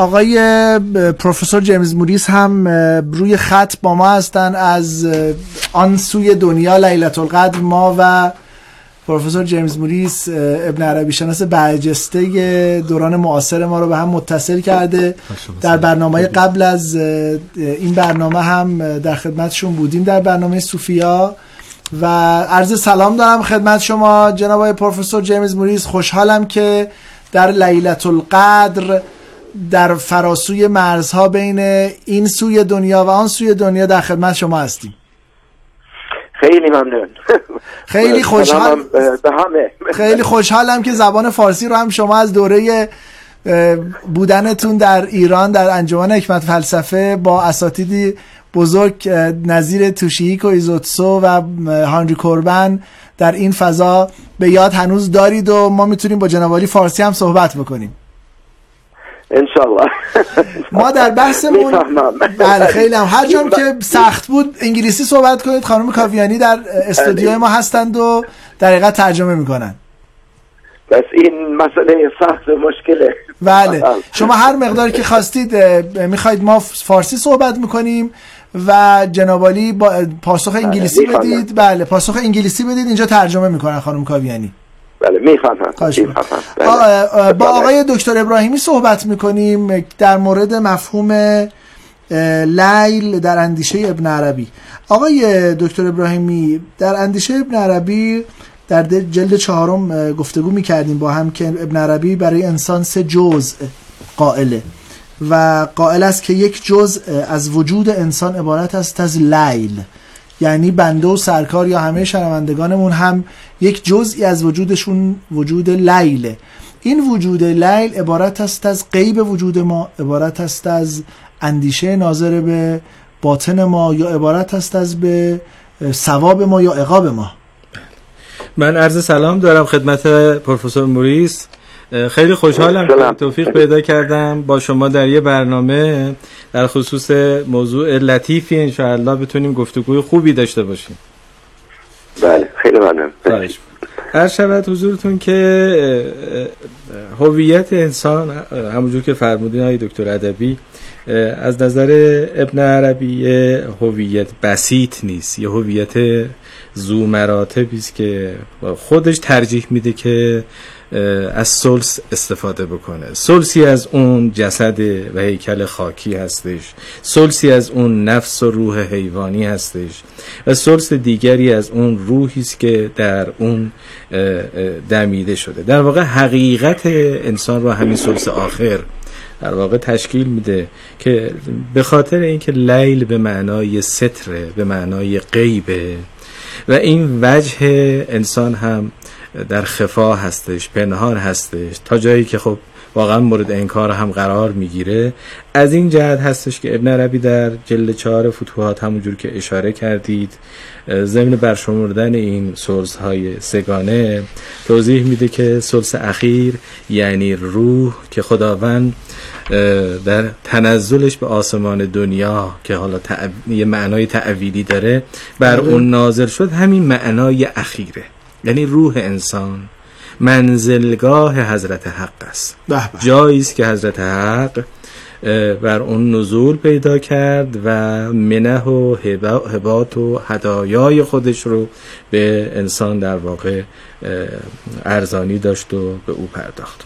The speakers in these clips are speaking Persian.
آقای پروفسور جیمز موریس هم روی خط با ما هستن. از آن سوی دنیا لیلت القدر ما و پروفسور جیمز موریس ابن عربی شناس برجسته دوران معاصر ما رو به هم متصل کرده. در برنامه قبل از این برنامه هم در خدمتشون بودیم در برنامه سوفیا و عرض سلام دارم خدمت شما جناب پروفسور جیمز موریس. خوشحالم که در لیلت القدر در فراسوی مرزها بین این سوی دنیا و آن سوی دنیا در خدمت شما هستیم. خیلی ممنون. خیلی خوشحال خیلی خوشحالم که زبان فارسی رو هم شما از دوره بودنتون در ایران در انجمن حکمت فلسفه با اساتیدی بزرگ نظیر توشییک و ایزوتسو و هانری کوربن در این فضا به یاد هنوز دارید و ما می‌تونیم با جناب فارسی هم صحبت بکنیم. انشالله. ما در بحثمون بله خیلی هم. هر جام که سخت بود انگلیسی صحبت کنید. خانم کاویانی در استودیوی ما هستند و در حقیقت ترجمه می‌کنن. بس این مسئله سخت و مشکله. بله. شما هر مقداری که خواستید می‌خواید ما فارسی صحبت می‌کنیم و جنابالی با پاسخ بله، انگلیسی بدید. بله پاسخ انگلیسی بدید. اینجا ترجمه می‌کنن خانم کاویانی. بله می‌فهمم بله. با آقای دکتر ابراهیمی صحبت می‌کنیم در مورد مفهوم لیل در اندیشه ابن عربی. آقای دکتر ابراهیمی در اندیشه ابن عربی در جلد چهارم گفتگو می‌کردیم با هم که ابن عربی برای انسان سه جزء قائله و قائل است که یک جزء از وجود انسان عبارت است از لیل. یعنی بنده و سرکار یا همه شنوندگانمون هم یک جزئی از وجودشون وجود لیله. این وجود لیل عبارت است از غیب وجود ما عبارت است از اندیشه ناظر به باطن ما یا عبارت است از به ثواب ما یا عقاب ما. من عرض سلام دارم خدمت پروفسور موریس. خیلی خوشحالم که توفیق پیدا کردم با شما در یه برنامه. در خصوص موضوع لطیفی انشاءالله بتونیم گفتگوی خوبی داشته باشیم. بله خیلی ممنون. هر شود حضورتون که هویت انسان همونجور که فرمودین های دکتر ادبی از نظر ابن عربی هویت بسیط نیست یه هویت زو مراتبی است که خودش ترجیح میده که از سلس استفاده بکنه. سلسی از اون جسد و هیکل خاکی هستش. سلسی از اون نفس و روح حیوانی هستش. و سلس دیگری از اون روحی است که در اون دمیده شده. در واقع حقیقت انسان رو همین سلس آخر در واقع تشکیل میده که به خاطر اینکه لیل به معنای ستره به معنای غیبه و این وجه انسان هم در خفا هستش پنهان هستش. تا جایی که خب واقعا مورد انکار هم قرار می‌گیره. از این جهت هستش که ابن عربی در جلد چهار فتوحات همونجور که اشاره کردید ضمن برشمردن این سلس های سگانه توضیح میده که سلس اخیر یعنی روح که خداوند در تنزلش به آسمان دنیا که حالا یه معنای تعویلی داره بر بله. اون نازل شد همین معنای اخیره. یعنی روح انسان. منزلگاه حضرت حق است. جایی است که حضرت حق بر اون نزول پیدا کرد و منه و هبات و هدایای خودش رو به انسان در واقع ارزانی داشت و به او پرداخت.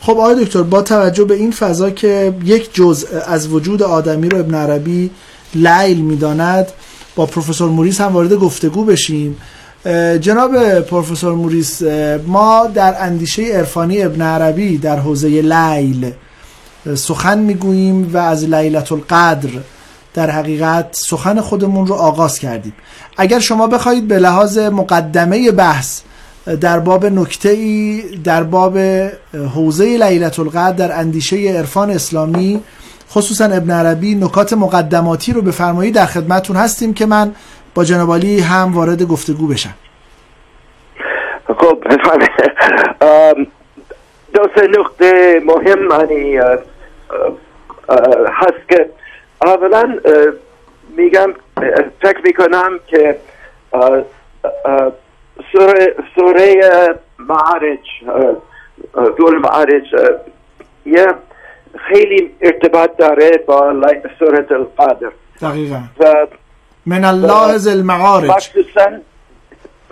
خب آقای دکتر با توجه به این فضا که یک جزء از وجود آدمی رو ابن عربی لیل می‌داند با پروفسور موریس هم وارد گفتگو بشیم. جناب پروفسور موریس ما در اندیشه عرفانی ابن عربی در حوزه لیل سخن می‌گوییم و از لیلت القدر در حقیقت سخن خودمون رو آغاز کردیم. اگر شما بخواهید به لحاظ مقدمه بحث در باب نکته ای در باب حوزه لیلت القدر در اندیشه عرفان اسلامی خصوصا ابن عربی نکات مقدماتی رو بفرمایید در خدمتون هستیم که من با جنابالی هم وارد گفتگو بشم خب دو سه نقطه مهم یعنی هست که اولا میگم فکر می‌کنم که سوره, سوره معارج دول معارج یه خیلی ارتباط داره با سورة القادر دقیقا. و من الله المعارج. باكستان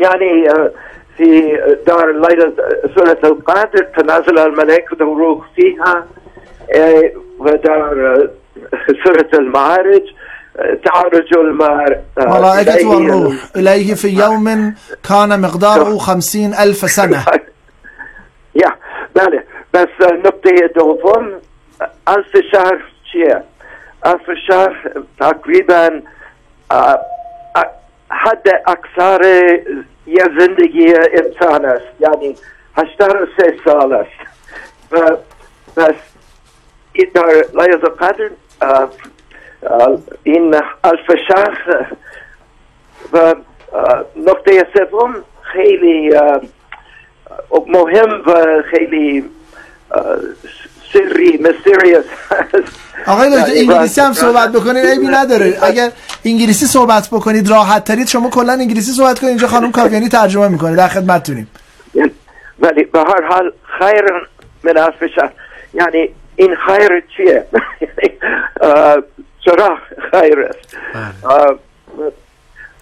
يعني آه، في دار الليلة سورة القادر تنازل الملائكة والروح فيها آه، ودار سورة آه، المعارج تعرج المار ملائكة والروح إليه في يوم كان مقداره خمسين ألف سنة. يا بله بس نقطة دوفون ألف شهر شيء. ألف شهر تقريبا حد أكثر یه زندگی انسان است. یعنی هشتاد و سه سال است. و بس در آه، آه، این الف شهر و نقطه سوم خیلی مهم و خیلی سری mysterious. آقای دکتر یعنی انگلیسی هم صحبت بکنید عیبی نداره. اگر انگلیسی صحبت بکنید راحت ترید شما کلا انگلیسی صحبت کنید. اینجا خانم کاویانی ترجمه می‌کنه. در خدمتتونیم ولی به هر حال خیر من یعنی این خیر چیه؟ آه، چرا خیر است؟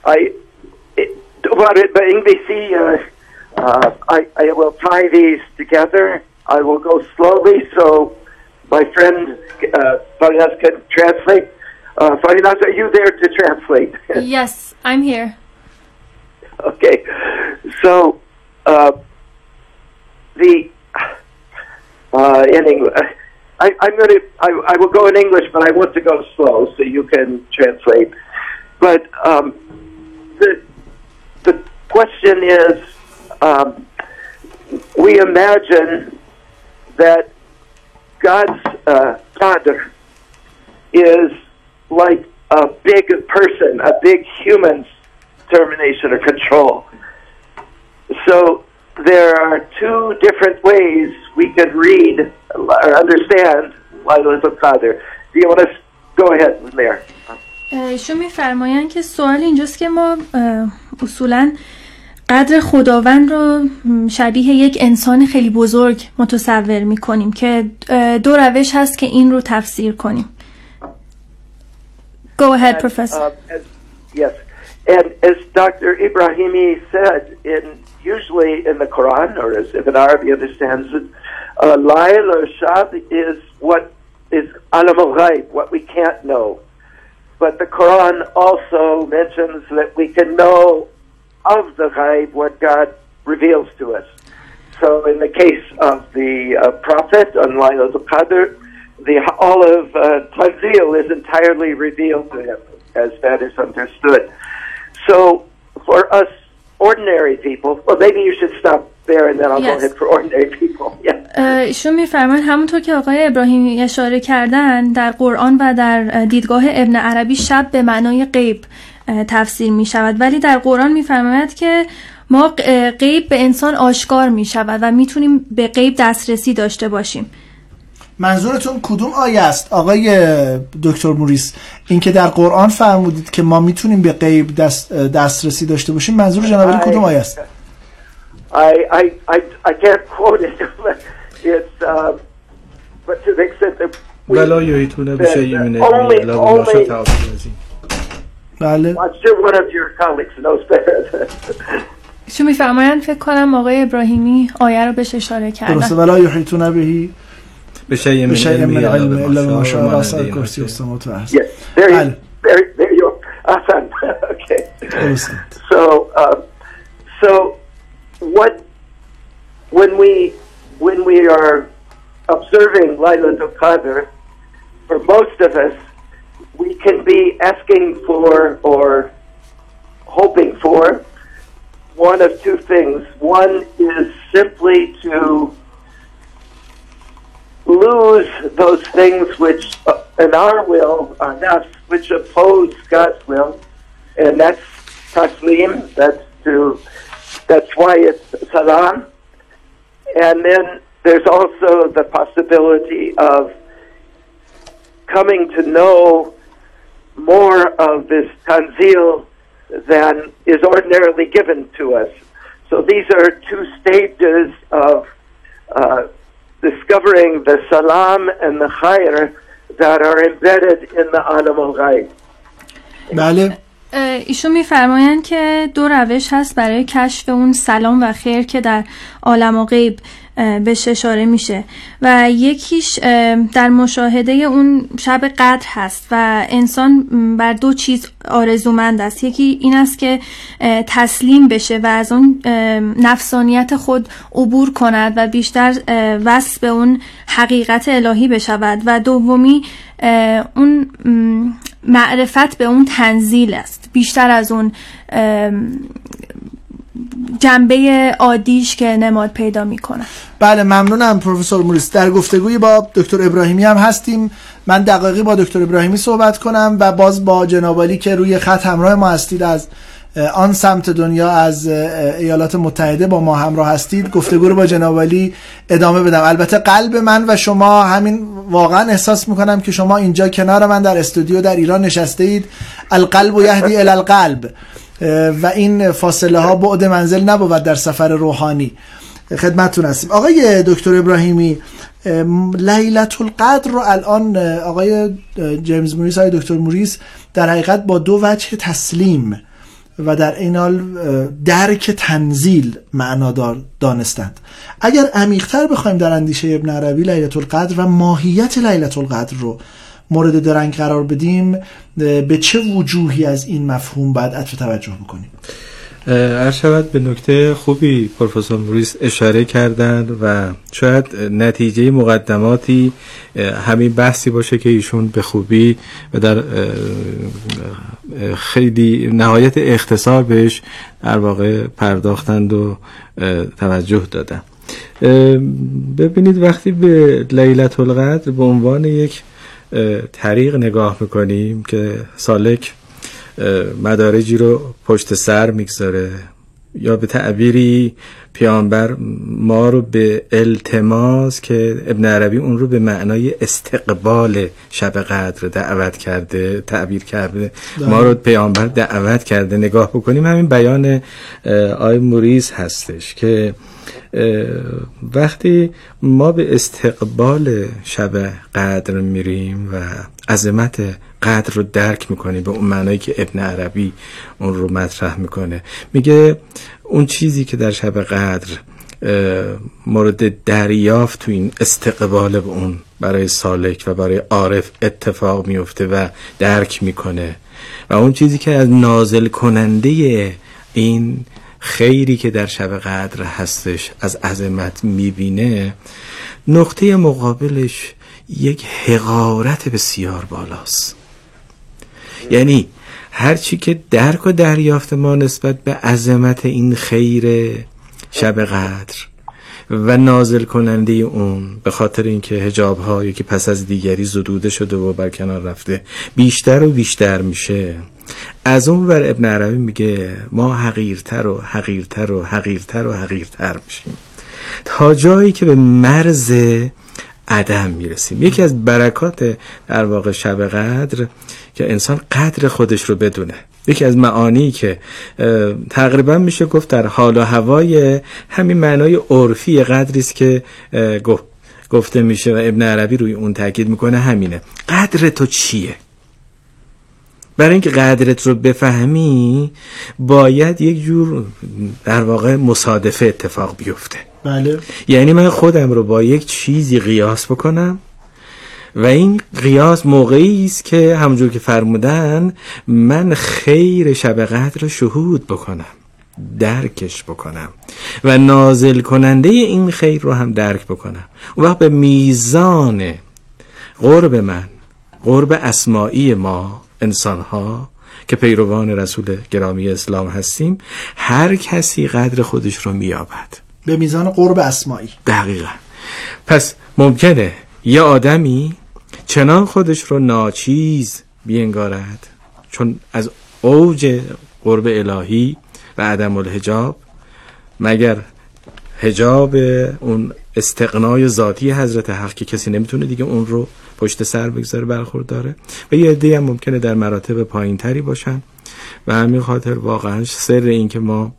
I دوباره به انگلیسی I, I will tie these together. I will go slowly so my friend uh, Farinas can translate uh, Farinas are you there to translate Yes, I'm here. Okay, so uh, the uh, in English, I, I'm going to I, I will go in English, but I want to go slow so you can translate. But um, the the question is, um, we imagine that God's uh, Father is like a big person, a big human's determination or control. So there are two different ways we can read or understand Laylatul Qadr. Do you want to go ahead, Mayor? اه، ایشون میفرمایند که سوال اینجاست که ما اه، اصولا قدر خداوند رو شبیه یک انسان خیلی بزرگ متصور می‌کنیم که اه، دو روش هست که این رو تفسیر کنیم Go ahead, Professor. Um, as, yes, and as Dr. Ibrahimi said, in usually in the Quran, or as Ibn Arabi understands it, uh, Layl or Shab is what is alam al ghaib, what we can't know. But the Quran also mentions that we can know of the ghaib what God reveals to us. So in the case of the uh, prophet on Laylatul Qadr, the olive uh, Tanzil is entirely revealed to him, as that is understood. So for us ordinary people, well, maybe you should stop there, and then I'll Yes. go ahead for ordinary people. Yeah. اه، ایشون میفرمایند همونطور که آقای ابراهیمی اشاره کردن در قرآن و در اه، دیدگاه ابن عربی شب به معنای غیب اه، تفسیر می شود ولی در قرآن میفرماید که ما غیب به انسان آشکار می شود و می‌تونیم به غیب دسترسی داشته باشیم. منظورتون کدوم آیه است؟ آقای دکتر موریس اینکه در قرآن فرمودید که ما می‌تونیم به غیب دست دسترسی داشته باشیم منظور جناب علی کدوم آیه است؟ I, I, I, I can't quote it. it's, um, but to the extent that we, ولا یحیطون بشیء من علمه بله I'm sure one of your colleagues knows better. ایشون میفرمایند فکر کنم آقای ابراهیمی آیه رو بهش اشاره درسته کردن ولا یحیطون بهی بشیء من بشیء من علمه علم الا بما شاء الله و وسع من کرسی لدینا السماوات والارض yes, there you, Vale. there, there you are. Hassan. okay. درسته So, um, so what when we when we are observing Laylatul Qadr, for most of us, we can be asking for or hoping for one of two things. One is simply to lose those things which, uh, in our will, are not which oppose God's will, and that's taslim. That's to. That's why it's salam. And then there's also the possibility of coming to know more of this tanzil than is ordinarily given to us. So these are two stages of uh, discovering the salam and the khair that are embedded in the alam al بله ایشون میفرمایند که دو روش هست برای کشف اون سلام و خیر که در عالم و غیب بهش اشاره میشه. و یکیش در مشاهده اون شب قدر هست و انسان بر دو چیز آرزومند است. یکی این است که تسلیم بشه و از اون نفسانیت خود عبور کند و بیشتر وصل به اون حقیقت الهی بشود. و دومی اون معرفت به اون تنزیل است. بیشتر از اون جنبه عادیش که نماد پیدا می‌کنه. بله ممنونم پروفسور موریس. در گفتگوی با دکتر ابراهیمی هم هستیم. من دقایقی با دکتر ابراهیمی صحبت کنم و باز با جنابالی که روی خط همراه ما هستید از آن سمت دنیا از ایالات متحده با ما همراه هستید. گفتگو رو با جنابالی ادامه بدم. البته قلب من و شما همین واقعا احساس می‌کنم که شما اینجا کنار من در استودیو در ایران نشسته اید القلب و یهدی الالقلب و این فاصله ها بعد منزل نبود در سفر روحانی. خدمتتون هستیم. آقای دکتر ابراهیمی لیلت القدر رو الان آقای جیمز موریس آقای دکتر موریس در حقیقت با دو وجه تسلیم و در این حال درک تنزیل معنادار دانستند. اگر عمیقتر بخوایم در اندیشه ابن عربی لیلت القدر و ماهیت لیلت القدر رو مورد درنگ قرار بدیم به چه وجوهی از این مفهوم باید عطف توجه بکنیم؟ شود به نکته خوبی پروفسور موریس اشاره کردند و شاید نتیجه مقدماتی همین بحثی باشه که ایشون به خوبی و در خیلی نهایت اختصار بهش در واقع پرداختند و توجه دادن. ببینید وقتی به لیلت القدر به عنوان یک طریق نگاه می‌کنیم که سالک مدارجی رو پشت سر می‌گذاره یا به تعبیری پیامبر ما رو به التماس که ابن عربی اون رو به معنای استقبال شب قدر دعوت کرده تعبیر کرده. ما رو پیامبر دعوت کرده. نگاه بکنیم همین بیان آی موریز هستش که وقتی ما به استقبال شب قدر میریم و عظمت قدر رو درک می‌کنیم به اون معنایی که ابن عربی اون رو مطرح می‌کنه میگه اون چیزی که در شب قدر مورد دریافت تو این استقبال به اون برای سالک و برای عارف اتفاق میفته و درک می‌کنه و اون چیزی که از نازل کننده این خیری که در شب قدر هستش از عظمت می‌بینه نقطه مقابلش یک حقارت بسیار بالاست. یعنی هرچی که درک و دریافت ما نسبت به عظمت این خیر شب قدر و نازل کننده اون به خاطر اینکه هجاب ها یکی پس از دیگری زدوده شده و برکنار رفته بیشتر و بیشتر میشه از اون ور ابن عربی میگه ما حقیرتر و حقیرتر و حقیرتر و حقیرتر میشیم. تا جایی که به مرز عدم می‌رسیم. یکی از برکات در واقع شب قدر که انسان قدر خودش رو بدونه. یکی از معانی که تقریبا میشه گفت در حال و هوای همین معنای عرفی قدری است که گفته میشه و ابن عربی روی اون تاکید می‌کنه همینه. قدر تو چیه؟ برای اینکه قدرت رو بفهمی باید یک جور در واقع مصادفه اتفاق بیفته. بله. یعنی من خودم رو با یک چیزی قیاس بکنم و این قیاس موقعی است که همونجور که فرمودن من خیر شب قدر رو شهود بکنم درکش بکنم و نازل کننده این خیر رو هم درک بکنم. اون وقت به میزان قرب من قرب اسماعی ما انسان ها که پیروان رسول گرامی اسلام هستیم هر کسی قدر خودش رو میابد به میزان قرب اسماعی دقیقا. پس ممکنه یه آدمی چنان خودش رو ناچیز بینگارد چون از اوج قرب الهی و عدم الحجاب مگر حجاب اون استقنای ذاتی حضرت حق که کسی نمی‌تونه دیگه اون رو پشت سر بگذاره برخورداره. و یه عده هم ممکنه در مراتب پایین تری باشن. و همین خاطر واقعا سر این که ما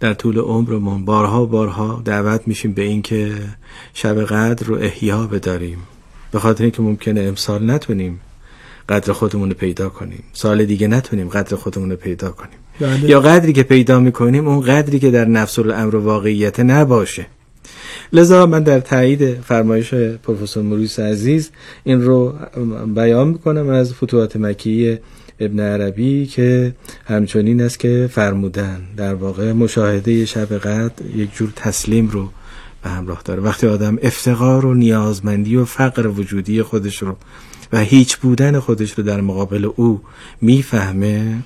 در طول عمرمون بارها بارها دعوت میشیم به اینکه شب قدر رو احیا بداریم. به خاطر اینکه ممکنه امسال نتونیم قدر خودمون رو پیدا کنیم. سال دیگه نتونیم قدر خودمون رو پیدا کنیم. بله. یا قدری که پیدا می‌کنیم اون قدری که در نفس الامر واقعیت نباشه. لذا من در تایید فرمایش پروفسور موریس عزیز این رو بیان می‌کنم از فتوحات مکیه ابن عربی که همچنین است که فرمودن. در واقع مشاهده شب قدر یک جور تسلیم رو به همراه داره. وقتی آدم افتقار و نیازمندی و فقر وجودی خودش رو و هیچ بودن خودش رو در مقابل او می‌فهمه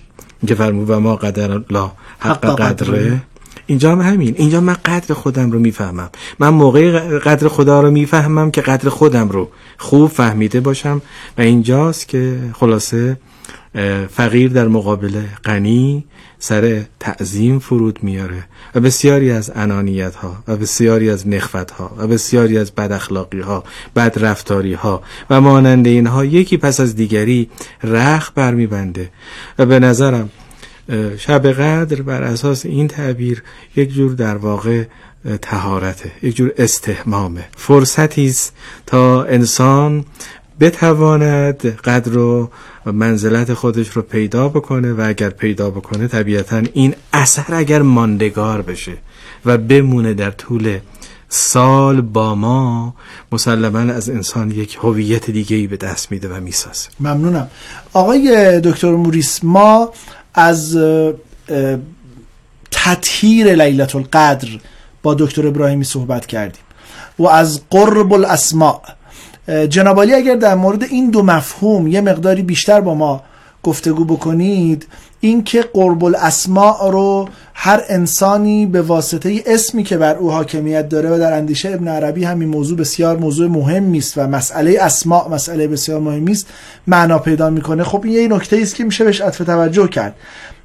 که فرمود و ما قدر الله حق قدره. اینجا هم همین. اینجا من قدر خودم رو می‌فهمم. من موقع قدر خدا رو می‌فهمم که قدر خودم رو خوب فهمیده باشم. و اینجاست که خلاصه فقیر در مقابل غنی سر تعظیم فرود میاره. و بسیاری از انانیت ها و بسیاری از نخفت ها و بسیاری از بد اخلاقی ها بد رفتاری ها و مانند اینها یکی پس از دیگری رخ برمیبنده. و به نظرم شب قدر بر اساس این تعبیر یک جور در واقع تهارته یک جور استهمامه فرصتی است تا انسان بتواند قدر و منزلت خودش رو پیدا بکنه و اگر پیدا بکنه طبیعتا این اثر اگر ماندگار بشه و بمونه در طول سال با ما مسلما از انسان یک هویت دیگه ای به دست میده و می‌سازه. ممنونم. آقای دکتر موریس ما از تطهیر لیلت القدر با دکتر ابراهیمی صحبت کردیم. و از قرب الاسماء. جنابالی اگر در مورد این دو مفهوم یه مقداری بیشتر با ما گفتگو بکنید اینکه قرب الاسماء رو هر انسانی به واسطه اسمی که بر او حاکمیت داره و در اندیشه ابن عربی همین موضوع بسیار موضوع مهمی است و مسئله اسماء مسئله بسیار مهمی است معنا پیدا می‌کنه. خب این یه نکته است که میشه بهش عطف توجه کرد.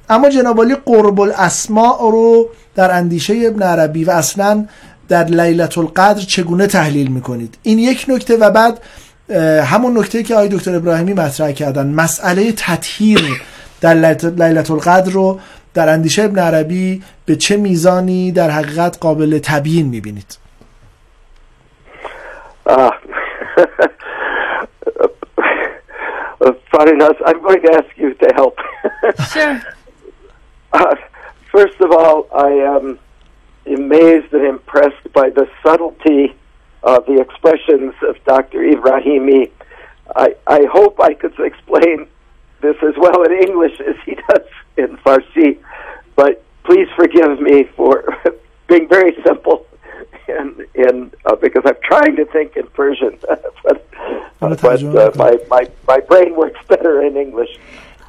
اما جنابالی قرب الاسماء رو در اندیشه ابن عربی و اصلا در لیلت القدر چگونه تحلیل می‌کنید؟ این یک نکته و بعد همون نکته که آقای دکتر ابراهیمی مطرح کردن مسئله تطهیر. در لیلت القدر رو در اندیشه ابن عربی به چه میزانی در حقیقت قابل تبیین می‌بینید Farinas, I'm going to ask you to help. Sure. Uh, first of all, I am amazed and impressed by the subtlety of the expressions of Dr. Ibrahimi. I, I hope I could explain this as well in English as he does in Farsi, but please forgive me for being very simple in, in uh, because I'm trying to think in Persian, but, but uh, my, my, my brain works better in English.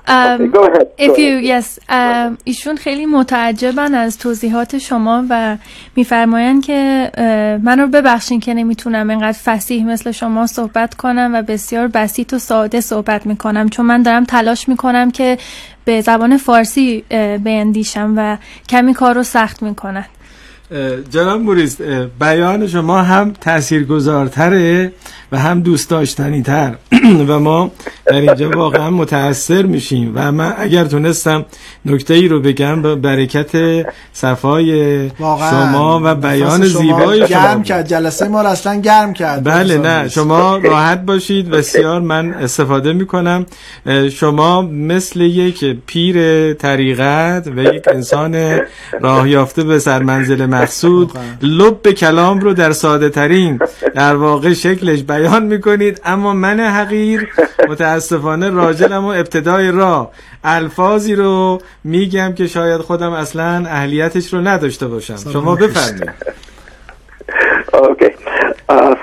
Um, if you yes um, ایشون خیلی متعجبن از توضیحات شما و میفرمایند که اه، منو ببخشین که نمی‌تونم اینقدر فسیح مثل شما صحبت کنم و بسیار بسیط و ساده صحبت می‌کنم چون من دارم تلاش می‌کنم که به زبان فارسی اه، بیندیشم و کمی کار رو سخت می‌کنن. جناب موریس بیان شما هم تاثیرگذارتره و هم دوست داشتنی تر و ما در اینجا واقعا متاثر میشیم. و من اگر تونستم نکته ای رو بگم به برکت صفای شما و بیان زیبای شما. گرم. کرد. جلسه ما رو اصلا گرم کرد. بله نه شما راحت باشید. بسیار من استفاده می‌کنم. شما مثل یک پیر طریقت و یک انسان راه یافته به سرمنزل مقصود لب به کلام رو در ساده ترین در واقع شکلش بیان می‌کنید. اما من حقیر متاسفانه راجلم و ابتدای راه. الفاظی رو میگم که شاید خودم اصلا اهلیتش رو نداشته باشم. شما بفرمایید. Okay. Uh,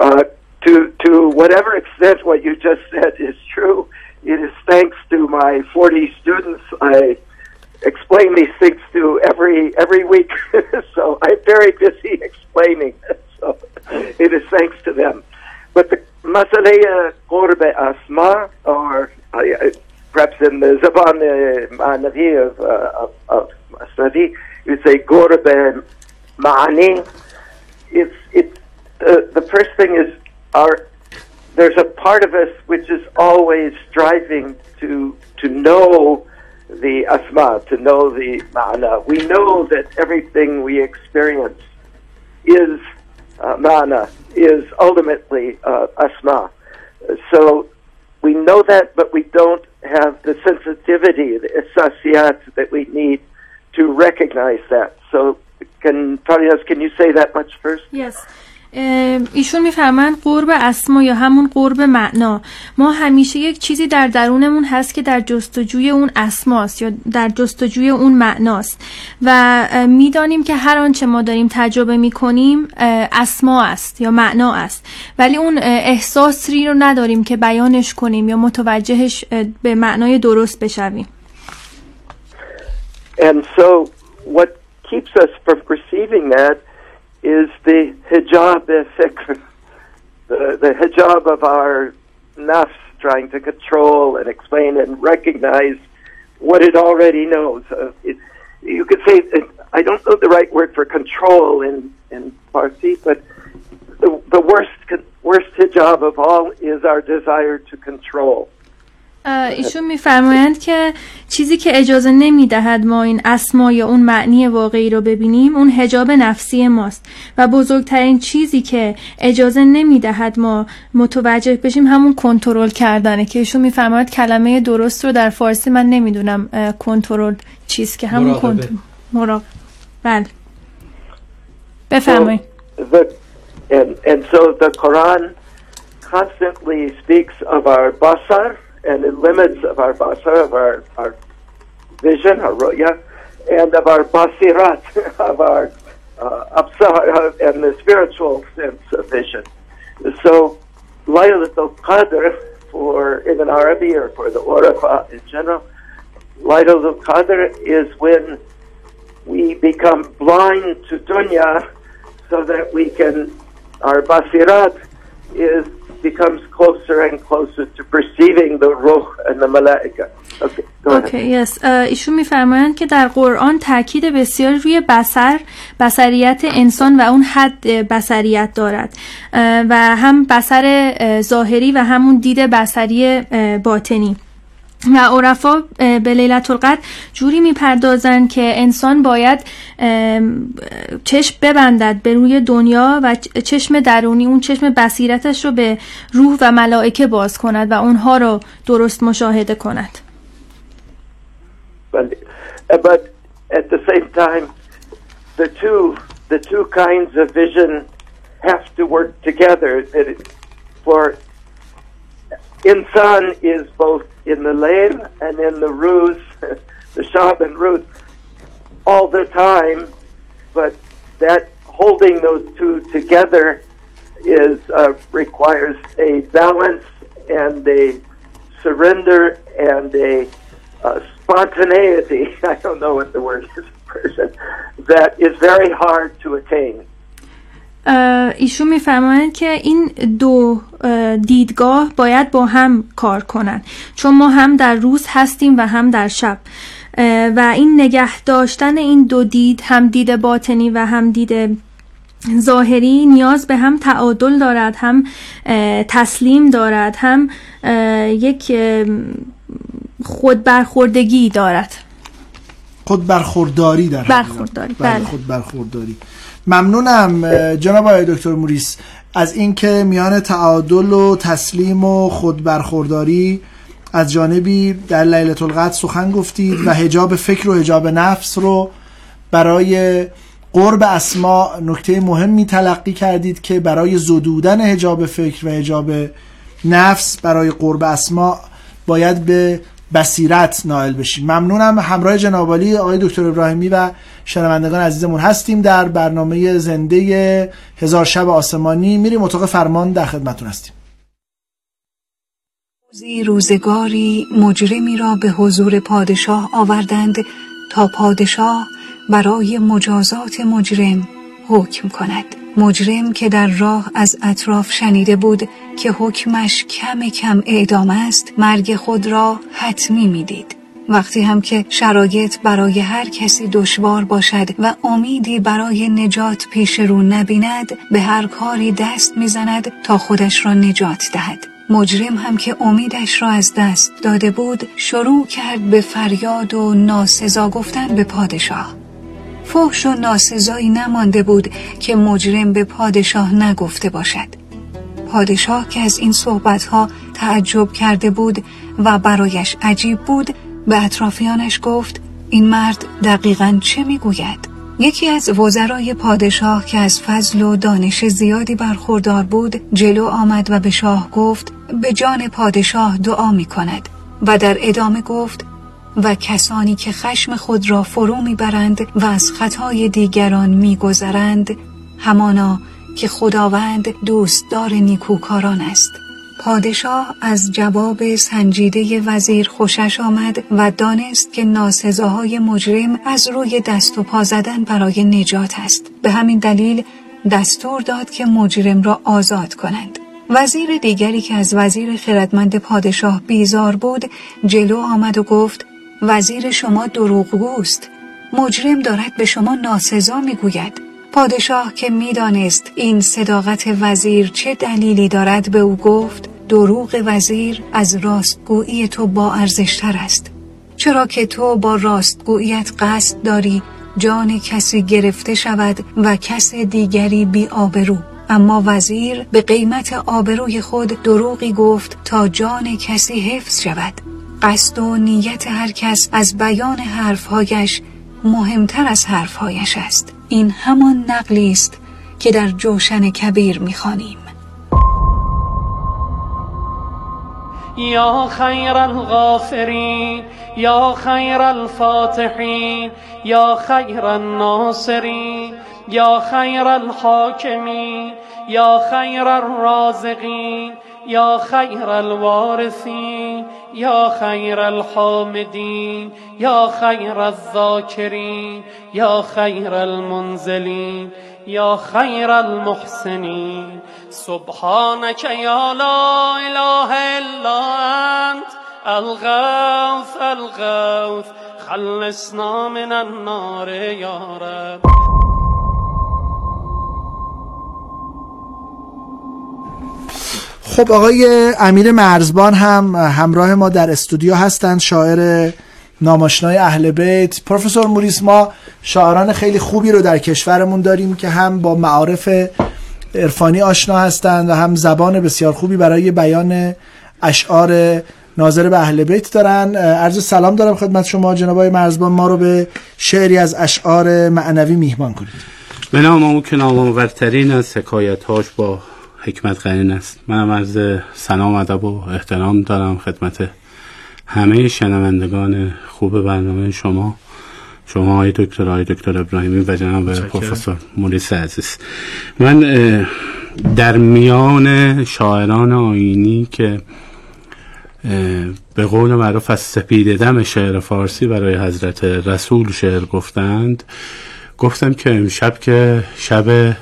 uh, to to whatever extent what you just said is true, it is thanks to my 40 students. I explain these things to every every week, Masale qurb asma, or uh, perhaps in the zaban ma'anavi of uh, of, of you'd say qurb ma'ani it's it uh, the first thing is our there's a part of us which is always striving to to know the asma, to know the ma'na. We know that everything we experience is uh, ma'na, is ultimately uh, asma. So we know that, but we don't have the sensitivity, the associat that we need to recognize that. So, can Tarias, can you say that much first? Yes. ایشون میفرمند قرب اسما یا همون قرب معنا. ما همیشه یک چیزی در درونمون هست که در جستجوی اون اسماست یا در جستجوی اون معناست. و می‌دانیم که هر آنچه ما داریم تجربه می‌کنیم اسما است یا معنا است. ولی اون احساسی رو نداریم که بیانش کنیم یا متوجهش به معنای درست بشویم. And so what keeps us from perceiving that is the hijab fikr, the, the hijab of our nafs trying to control and explain and recognize what it already knows. Uh, it, you could say, I don't know the right word for control in, in Farsi, but the, the worst, worst hijab of all is our desire to control. ایشون میفرمایند که چیزی که اجازه نمی‌دهد ما این اسما یا اون معنی واقعی رو ببینیم اون هجاب نفسی ماست و بزرگترین چیزی که اجازه نمی‌دهد ما متوجه بشیم همون کنترل کردنه که ایشون میفرماید کلمه درست رو در فارسی من نمی‌دونم کنترل چیز که همون کنترل. مراقب بله. بفرمایید. And, and so the Quran constantly speaks of our basar and the limits of our basar, of our, our vision, our ru'ya, and of our basirat, of our uh, and the spiritual sense of vision. So, Laylatul Qadr for Ibn Arabi or for the Urafa in general, Laylatul Qadr is when we become blind to dunya so that we can, our basirat is becomes closer and closer to perceiving the ruh and the malaika. Okay, okay, yes. Uh, ایشون میفرمایند که در قرآن تاکید بسیار روی بسر بسریت انسان و اون حد بسریت دارد uh, و هم بسر uh, ظاهری و همون دید بسری باطنی و عرفا به لیلت القدر جوری می‌پردازند که انسان باید چشم ببندد به روی دنیا و چشم درونی اون چشم بصیرتش رو به روح و ملائکه باز کند و اونها رو درست مشاهده کند. But at the same time the two the two kinds of vision have to work together. For insan is both in the lane and in the ruse, the shab and ruse, all the time. But that holding those two together is uh, requires a balance and a surrender and a uh, spontaneity. I don't know what the word is person that is very hard to attain. ایشون میفرمایند که این دو دیدگاه باید با هم کار کنن چون ما هم در روز هستیم و هم در شب. و این نگه داشتن این دو دید هم دید باطنی و هم دید ظاهری نیاز به هم تعادل دارد هم تسلیم دارد هم یک خود برخوردگی دارد. خود برخورداری در برخورداری. بله, بله. خود برخورداری ممنونم جناب آقای دکتر موریس. از اینکه میان تعادل و تسلیم و خود برخورداری از جانبی در لیلت القدر سخن گفتید و هجاب فکر و هجاب نفس رو برای قرب اسما نکته مهمی تلقی کردید که برای زدودن هجاب فکر و هجاب نفس برای قرب اسما باید به بصیرت نائل بشیم. ممنونم. همراه جنابالی آقای دکتر ابراهیمی و شنوندگان عزیزمون هستیم در برنامه زنده هزار شب آسمانی. میریم اتاق فرمان در خدمتون هستیم. روزگاری مجرمی را به حضور پادشاه آوردند تا پادشاه برای مجازات مجرم حکم کند. مجرم که در راه از اطراف شنیده بود که حکمش کم کم اعدام است مرگ خود را حتمی می‌دید. وقتی هم که شرایط برای هر کسی دشوار باشد و امیدی برای نجات پیش رو نبیند به هر کاری دست می‌زند تا خودش را نجات دهد. مجرم هم که امیدش را از دست داده بود شروع کرد به فریاد و ناسزا گفتن به پادشاه. فحش و ناسزایی نمانده بود که مجرم به پادشاه نگفته باشد پادشاه که از این صحبتها تعجب کرده بود و برایش عجیب بود به اطرافیانش گفت این مرد دقیقا چه می‌گوید؟ یکی از وزرای پادشاه که از فضل و دانش زیادی برخوردار بود جلو آمد و به شاه گفت به جان پادشاه دعا می کند و در ادامه گفت و کسانی که خشم خود را فرو می‌برند و از خطای دیگران میگذرند همانا که خداوند دوستدار نیکوکاران است. پادشاه از جواب سنجیده وزیر خوشش آمد و دانست که ناسزاهای مجرم از روی دست و پا زدن برای نجات است. به همین دلیل دستور داد که مجرم را آزاد کنند. وزیر دیگری که از وزیر خردمند پادشاه بیزار بود جلو آمد و گفت وزیر شما دروغگوست. مجرم دارد به شما ناسزا می‌گوید. پادشاه که می‌دانست این صداقت وزیر چه دلیلی دارد به او گفت دروغ وزیر از راستگویی تو با ارزشتر است. چرا که تو با راستگوییت قصد داری جان کسی گرفته شود و کس دیگری بی آبرو. اما وزیر به قیمت آبروی خود دروغی گفت تا جان کسی حفظ شود. قصد و نیت هر کس از بیان حرفهایش مهمتر از حرفهایش است. این همان نقلی است که در جوشن کبیر می‌خوانیم. یا خیر الغافرین یا خیر الفاتحین یا خیر الناصرین یا خیر الحاکمین یا خیر الرازقین یا خیر الوارثین یا خیر الحامدین یا خیر الذاکرین یا خیر المنزلین یا خیر المحسنین. سبحانك یا لا اله الا انت الغوث الغوث. خلصنا من النار یا رب. خب آقای امیر مرزبان هم همراه ما در استودیو هستند شاعر ناماشنای اهل بیت. پروفسور موریس ما شاعران خیلی خوبی رو در کشورمون داریم که هم با معارف عرفانی آشنا هستند و هم زبان بسیار خوبی برای بیان اشعار ناظر به اهل بیت دارن. عرض سلام دارم خدمت شما جناب آقای مرزبان ما رو به شعری از اشعار معنوی میهمان کنید. به نام او که نامورترین از حکایتهاش با حکمت قرین است من از سلام ادب و احترام دارم خدمت همه شنوندگان خوب برنامه شما. شما های دکتر های دکتر ابراهیمی و جناب پروفسور موریس عزیز. من در میان شاعران آینی که به قول معروف از سپید دم شعر فارسی برای حضرت رسول شعر گفتند گفتم که امشب که شب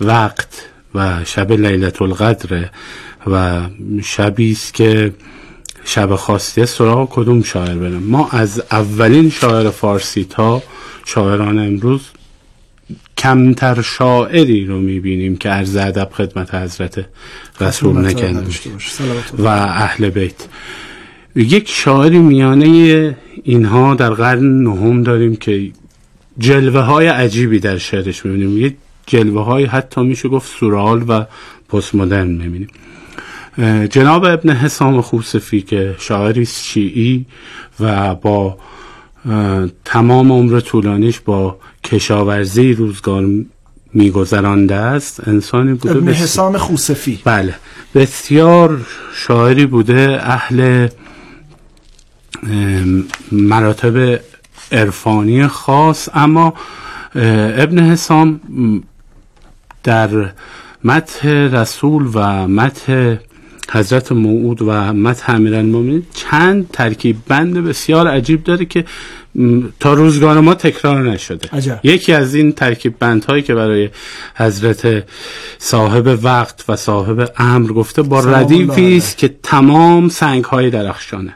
وقت و شب لیلت القدر و شبی است که شب خاصی سراغ کدوم شاعر برم؟ ما از اولین شاعر فارسی تا شاعران امروز کمتر شاعری رو می‌بینیم که عرض ادب خدمت حضرت رسول نکنده و اهل بیت. یک شاعری میانه اینها در قرن نهم داریم که جلوه های عجیبی در شعرش می‌بینیم. یک جلوه های حتی میشه گفت سورال و پست مدرن می‌بینیم جناب ابن حسام خوصفی که شاعری شیعی و با تمام عمر طولانیش با کشاورزی روزگار میگذرانده است انسانی بوده ابن حسام خوصفی بله بسیار شاعری بوده اهل مراتب عرفانی خاص اما ابن حسام در متح رسول و متح حضرت موعود و متح امیرالمومنین چند ترکیب بند بسیار عجیب داره که تا روزگار ما تکرار نشده. عجب. یکی از این ترکیب بندهایی که برای حضرت صاحب وقت و صاحب امر گفته با ردیفی است که تمام سنگ های درخشانه.